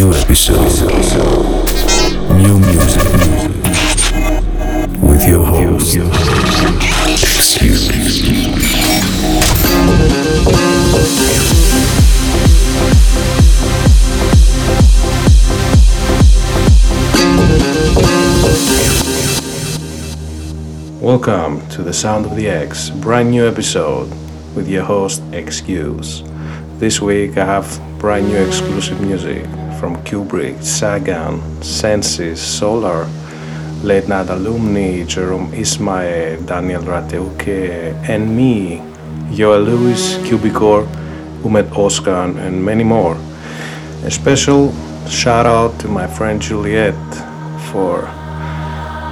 new episode. New music. With your host. Excuse Welcome to the Sound of the X, brand new episode with your host Excuse. This week I have brand new exclusive music from Cuebrick, Sagan, SENNSES, SOLR, Late Night Alumni, Jerome Isma-Ae, Daniel Rateuke, and me, Yoel Lewis, Cubicore, Ummet Ozcan, and many more. A special shout out to my friend Juliet for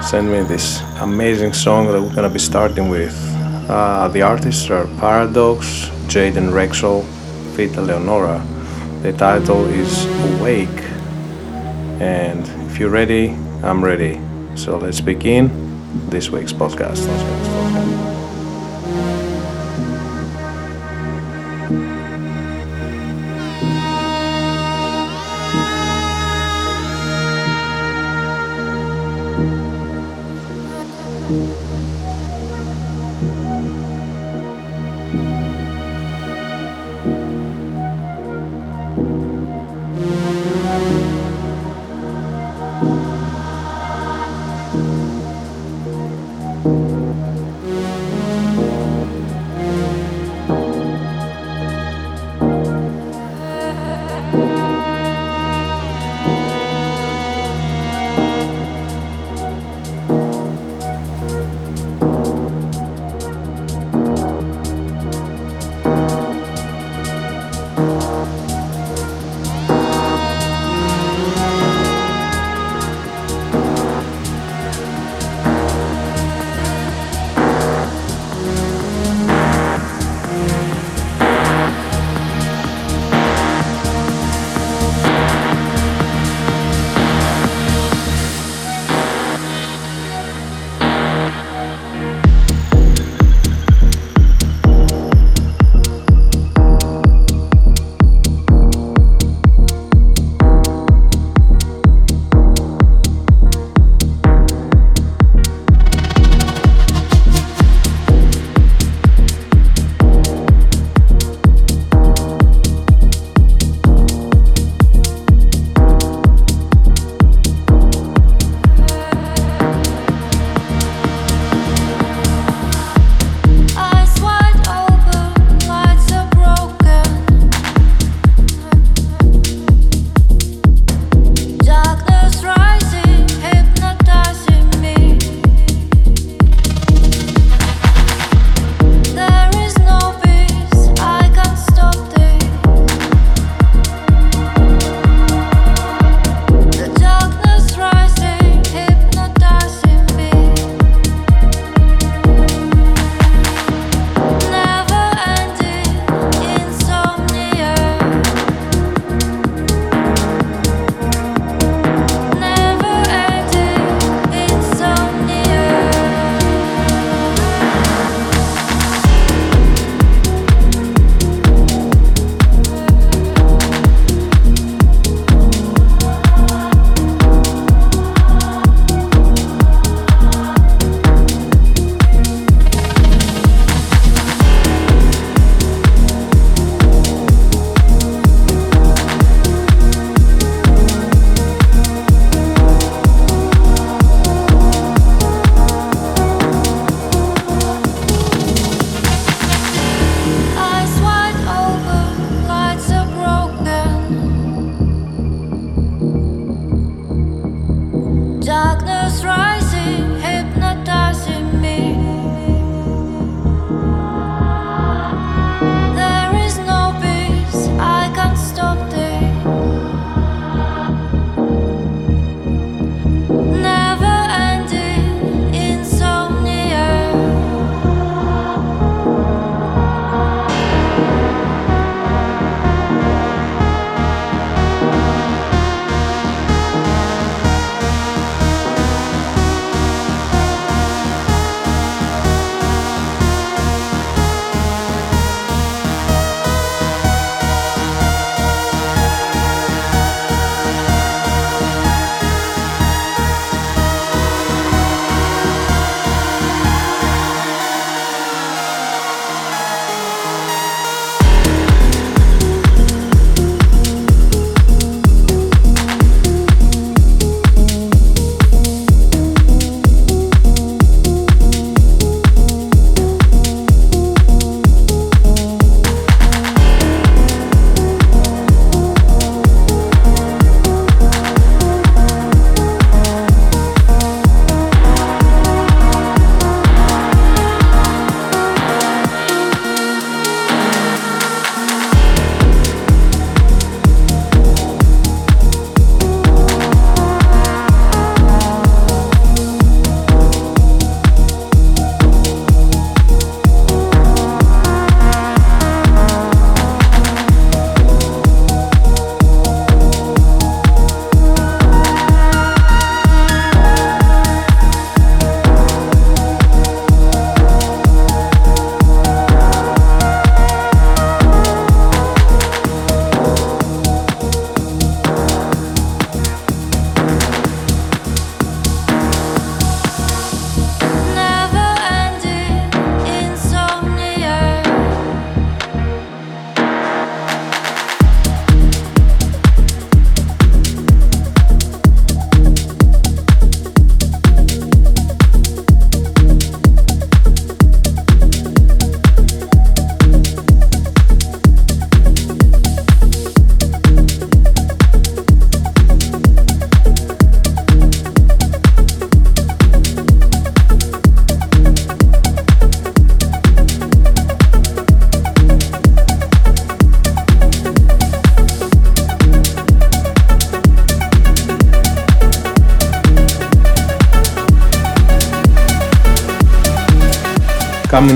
sending me this amazing song that we're gonna be starting with. Uh, the artists are Paradoks, Jaden Raxel, Vita Leonora. The title is Awake. And if you're ready, I'm ready. So let's begin this week's podcast.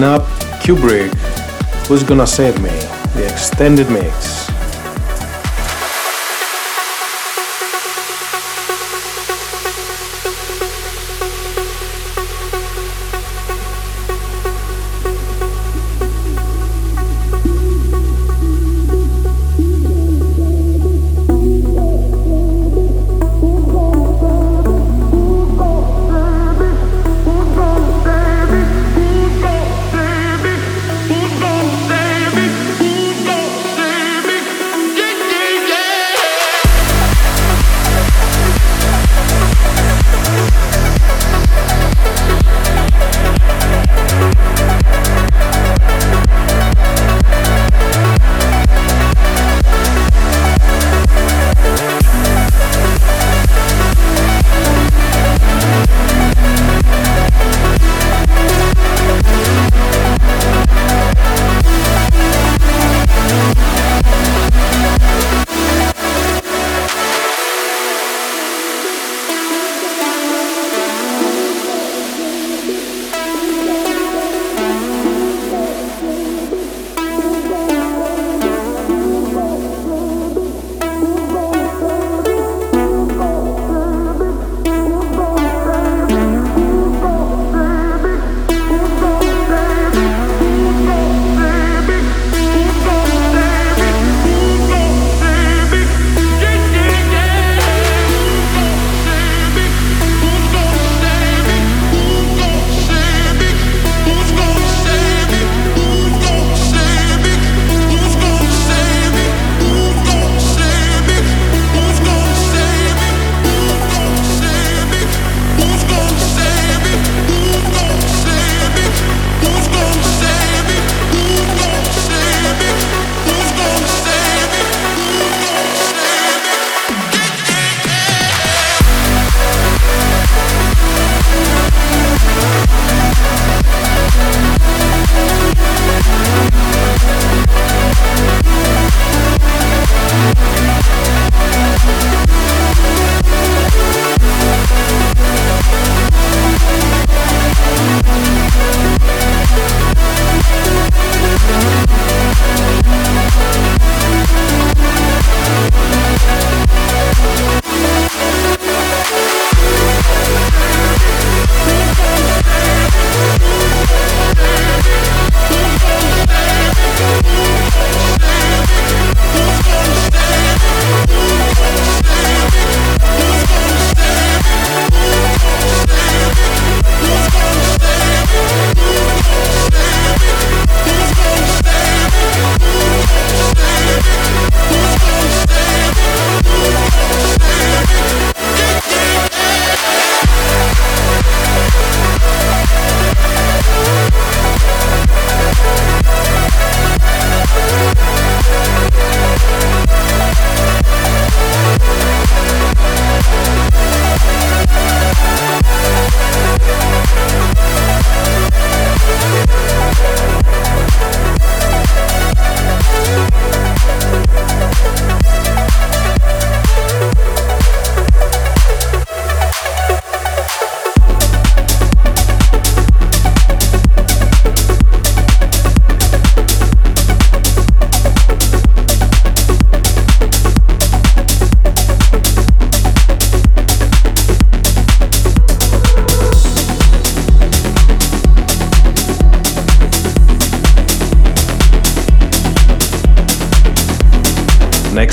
Up, Cuebrick, Who's Gonna Save Me, the extended mix.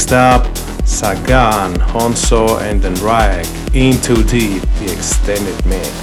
Next up, Sagan, Honso, and Denrayk, Into Deep, the extended mix.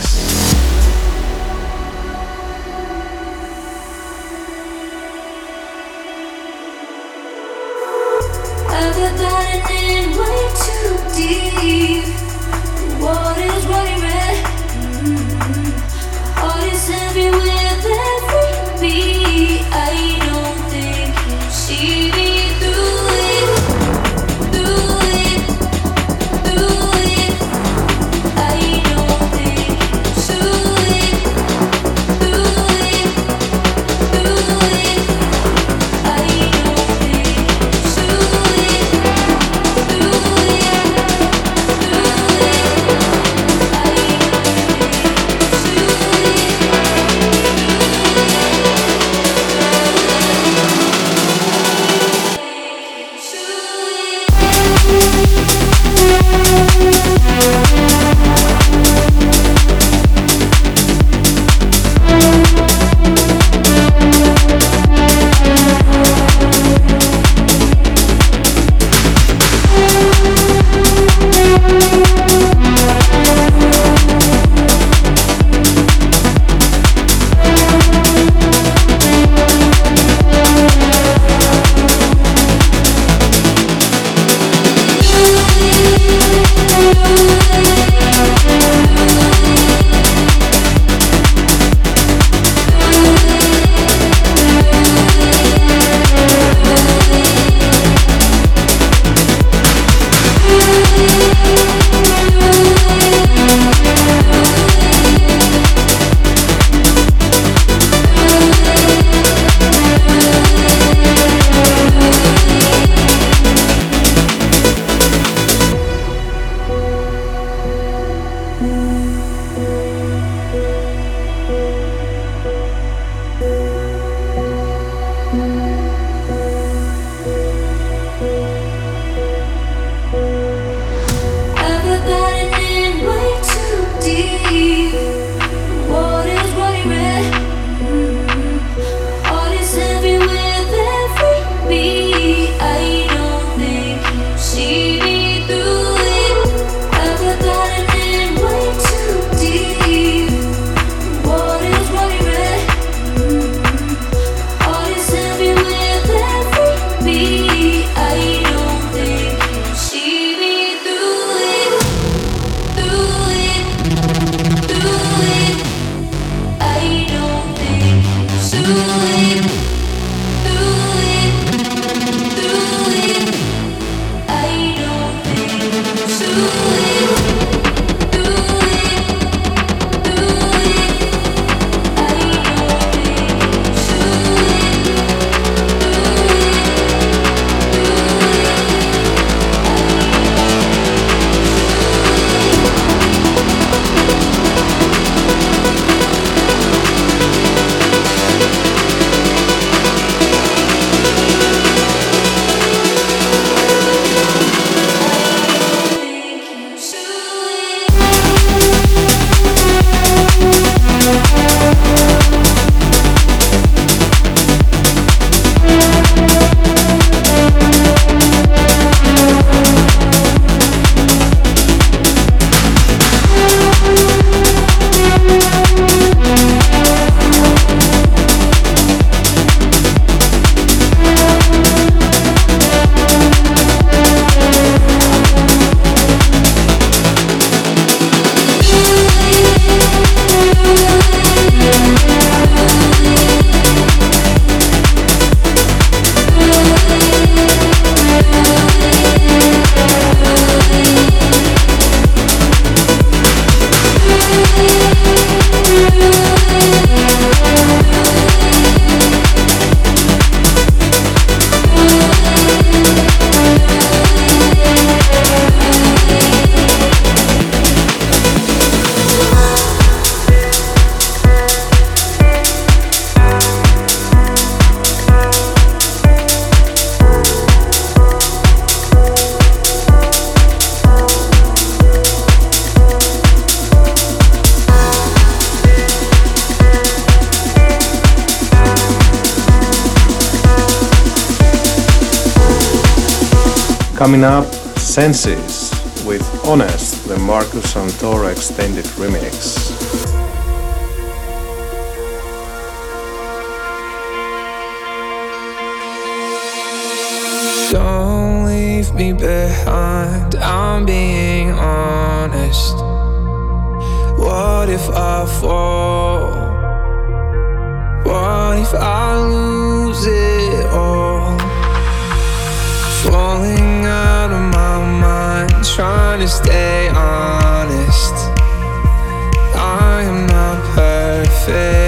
Coming up, SENNSES with Honest, the Marcus Santoro extended remix. Don't leave me behind, I'm being honest. What if I fall? What if I lose trying to stay honest. I am not perfect,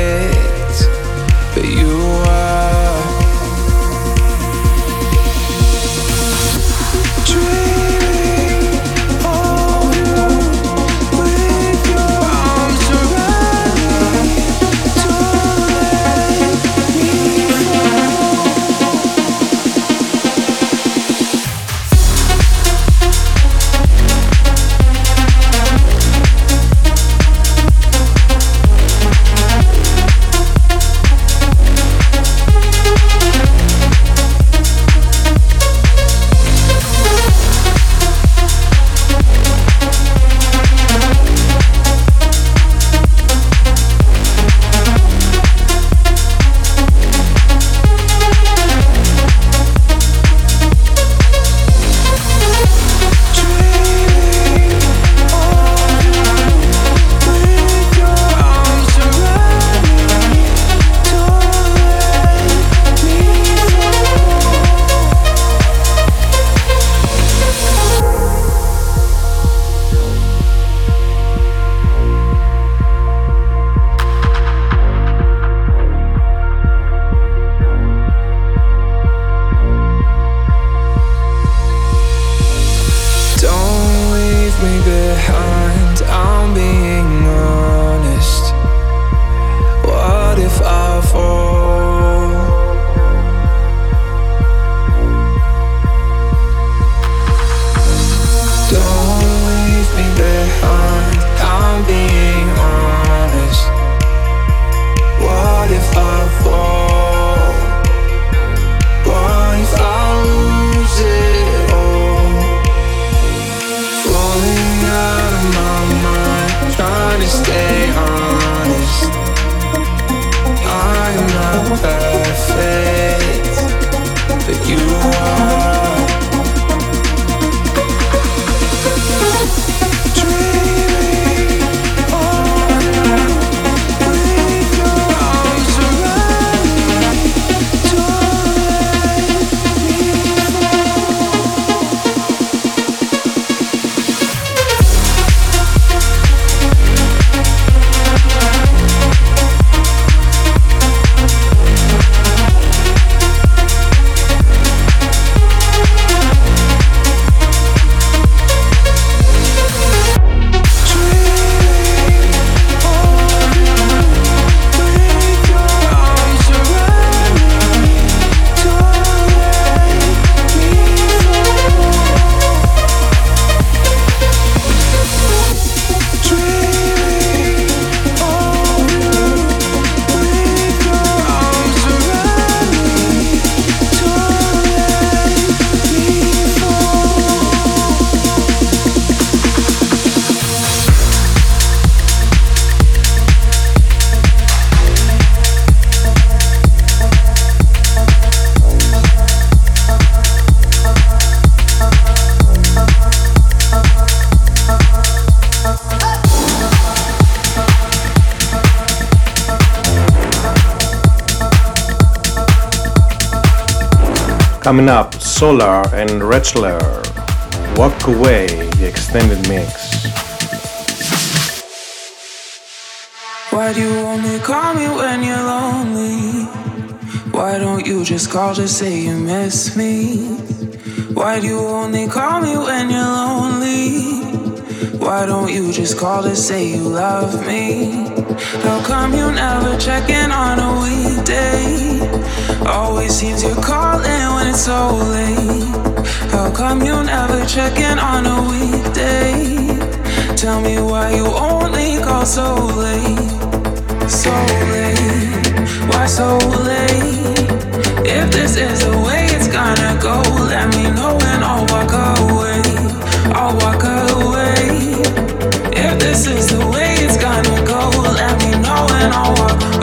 Coming up, SOLR and Rechler. Walk Away, the extended mix. Why do you only call me when you're lonely? Why don't you just call to say you miss me? Why do you only call me when you're lonely? Why don't you just call to say you love me? How come you never check in on a weekday? Always seems you're calling when it's so late. How come you never check in on a weekday? Tell me why you only call so late. So late, why so late? If this is the way it's gonna gonna go, let me know and I'll walk away. I'll walk away. If this is the way it's gonna go, let me know and I'll walk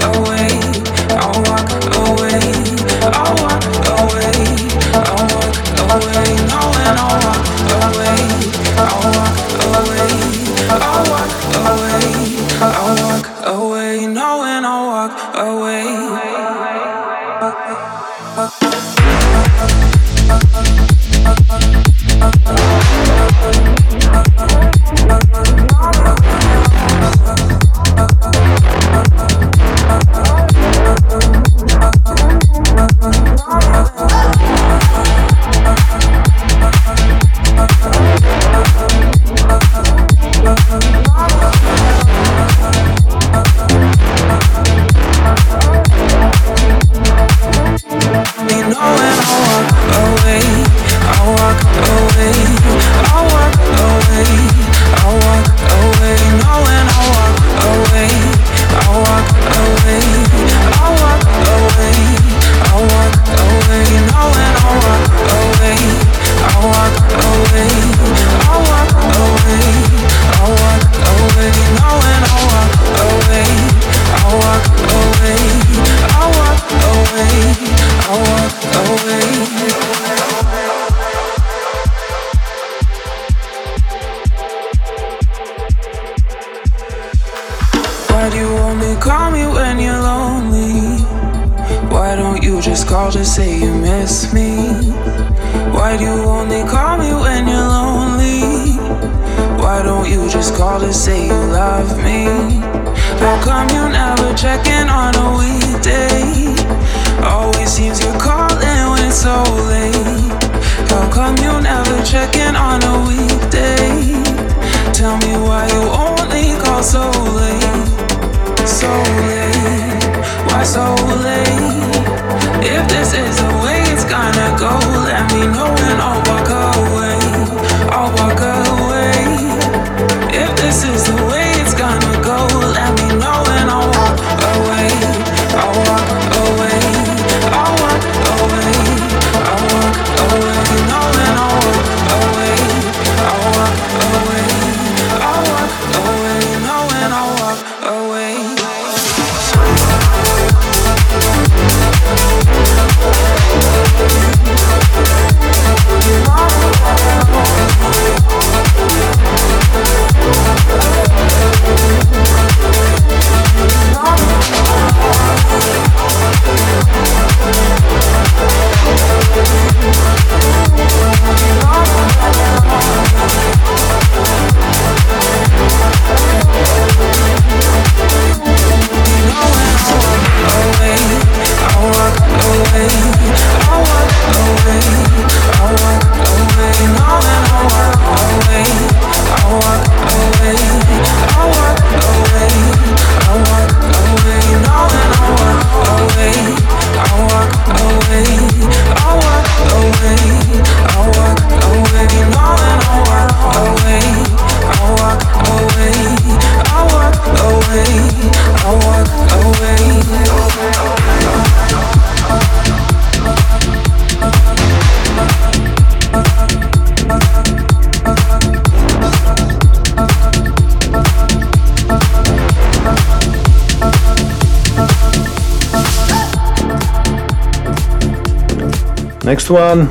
Next one,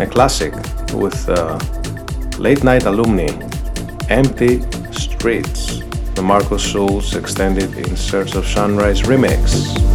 a classic with uh, late night alumni, Empty Streets, the Markus Schulz extended in Search of Sunrise remix.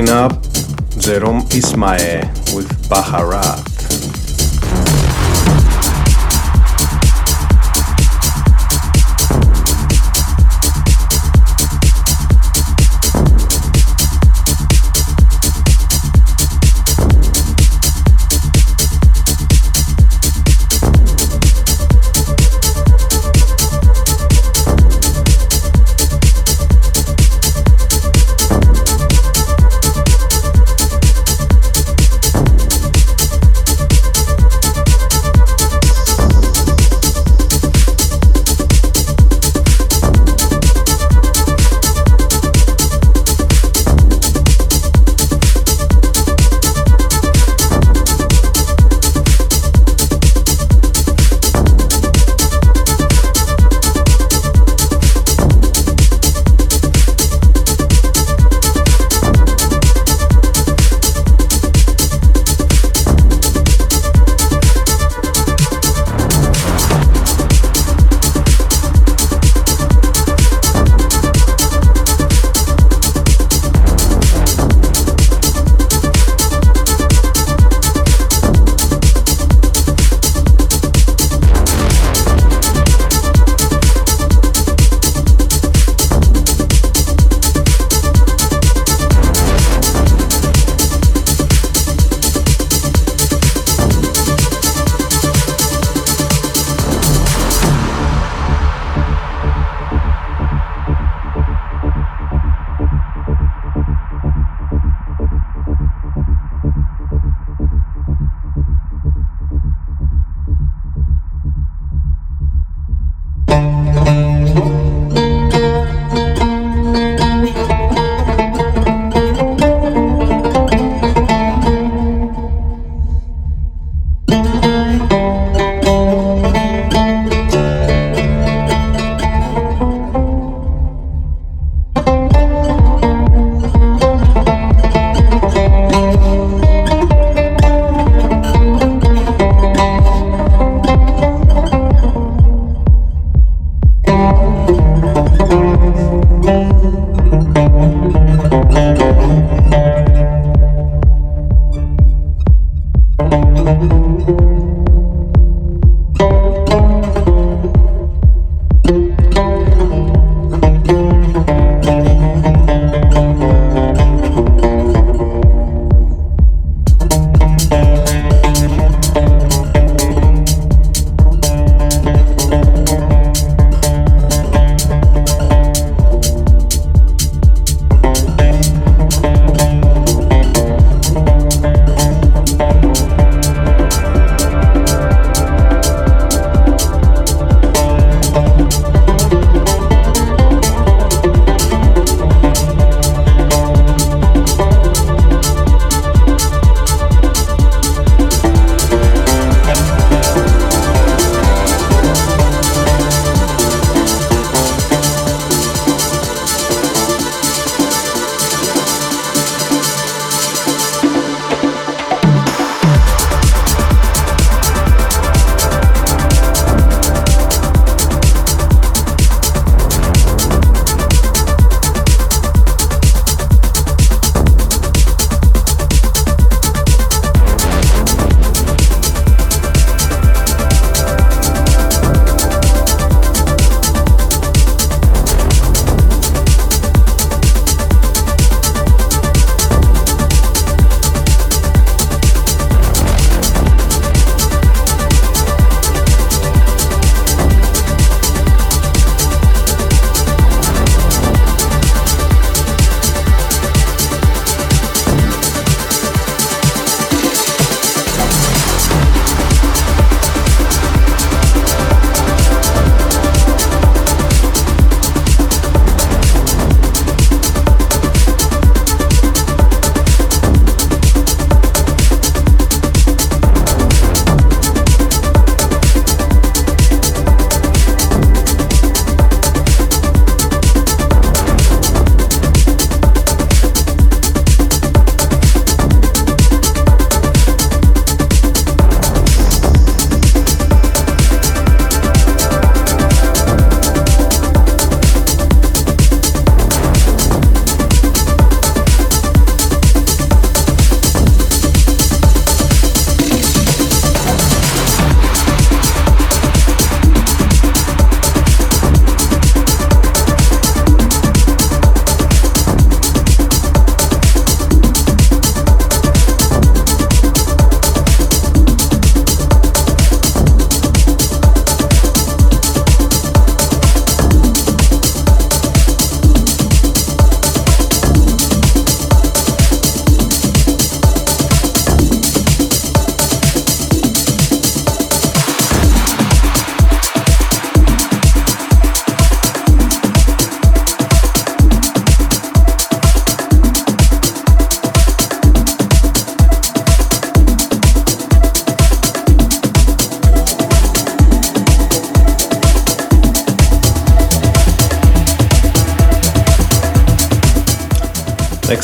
Coming up, Jerome Isma-Ae with Baharat.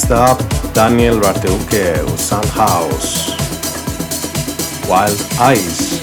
Next up, Daniel Rateuke, House, Wild Eyes.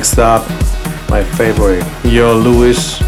Next up, my favorite, Yoel Lewis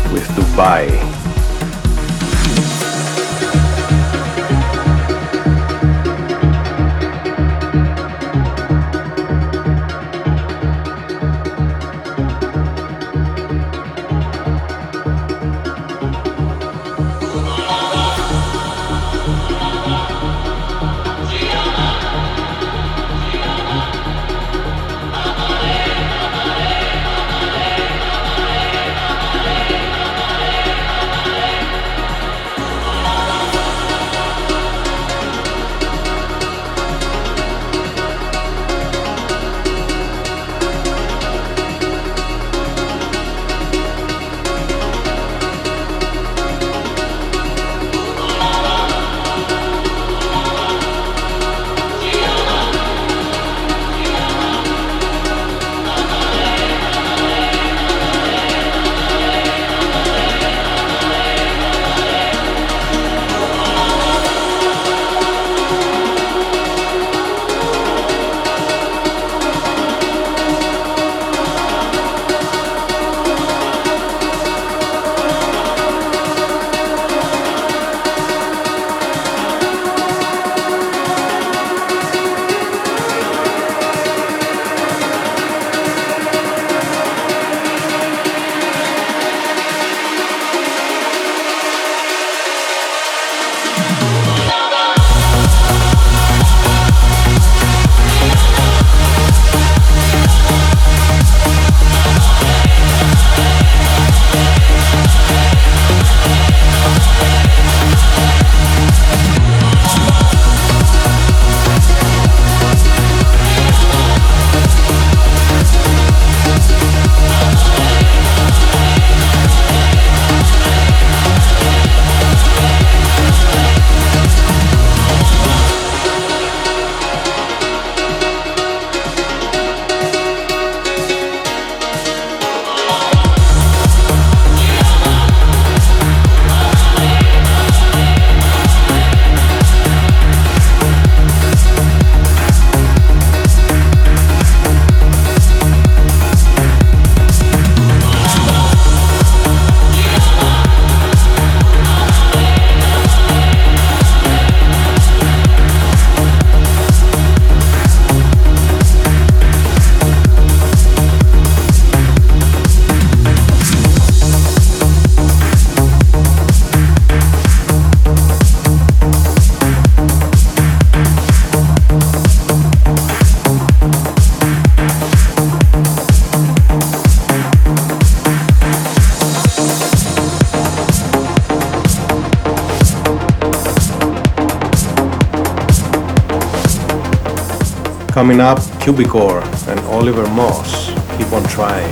Coming up, Cubicore and Oliver Moss. Keep on trying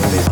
the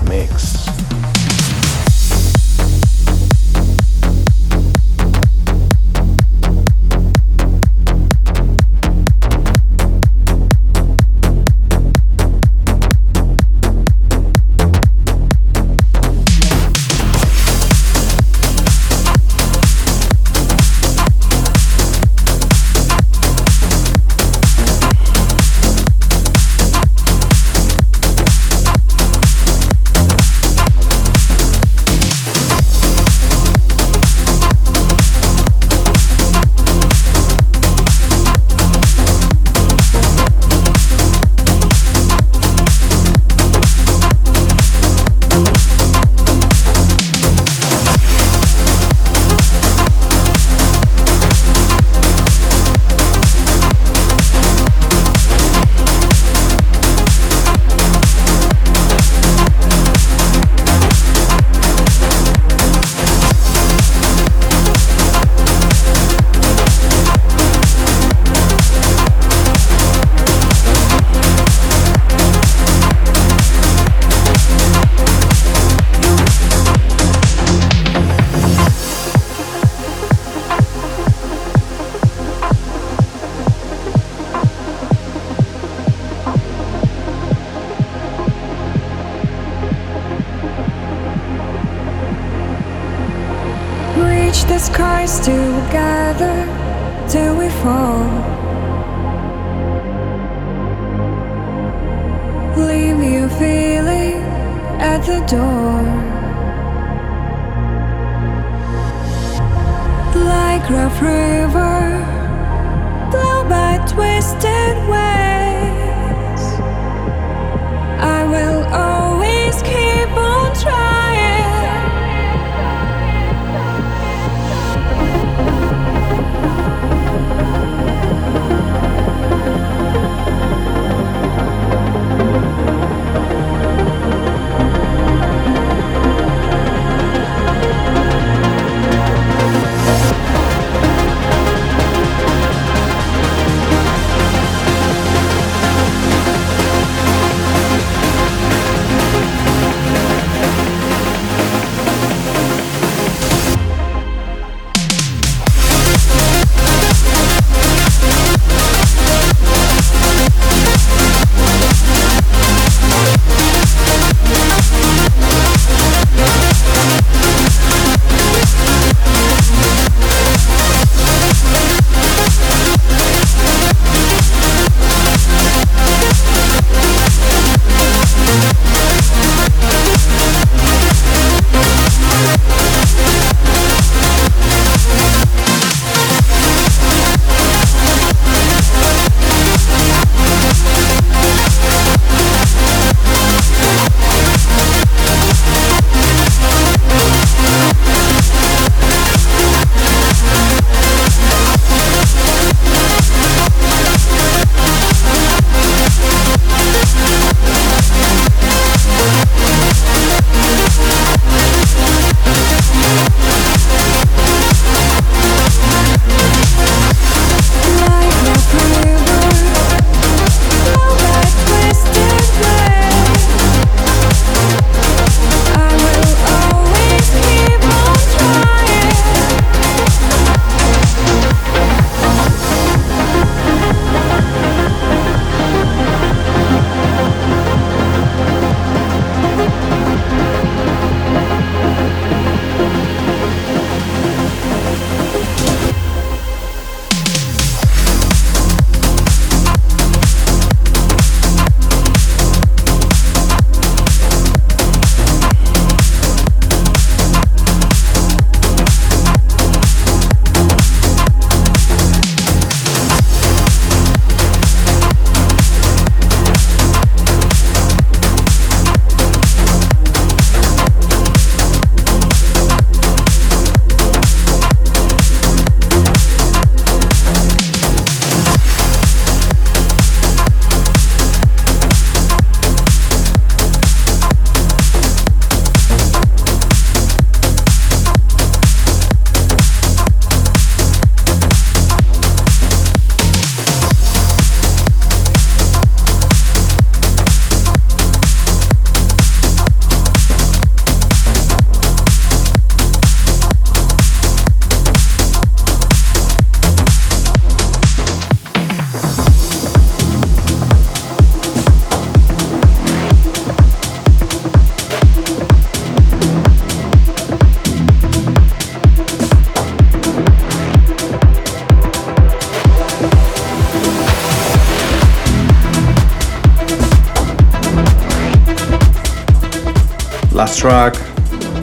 track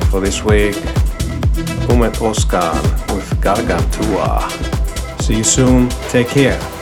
for this week Ummet Ozcan with Gargantua. See you soon. Take care.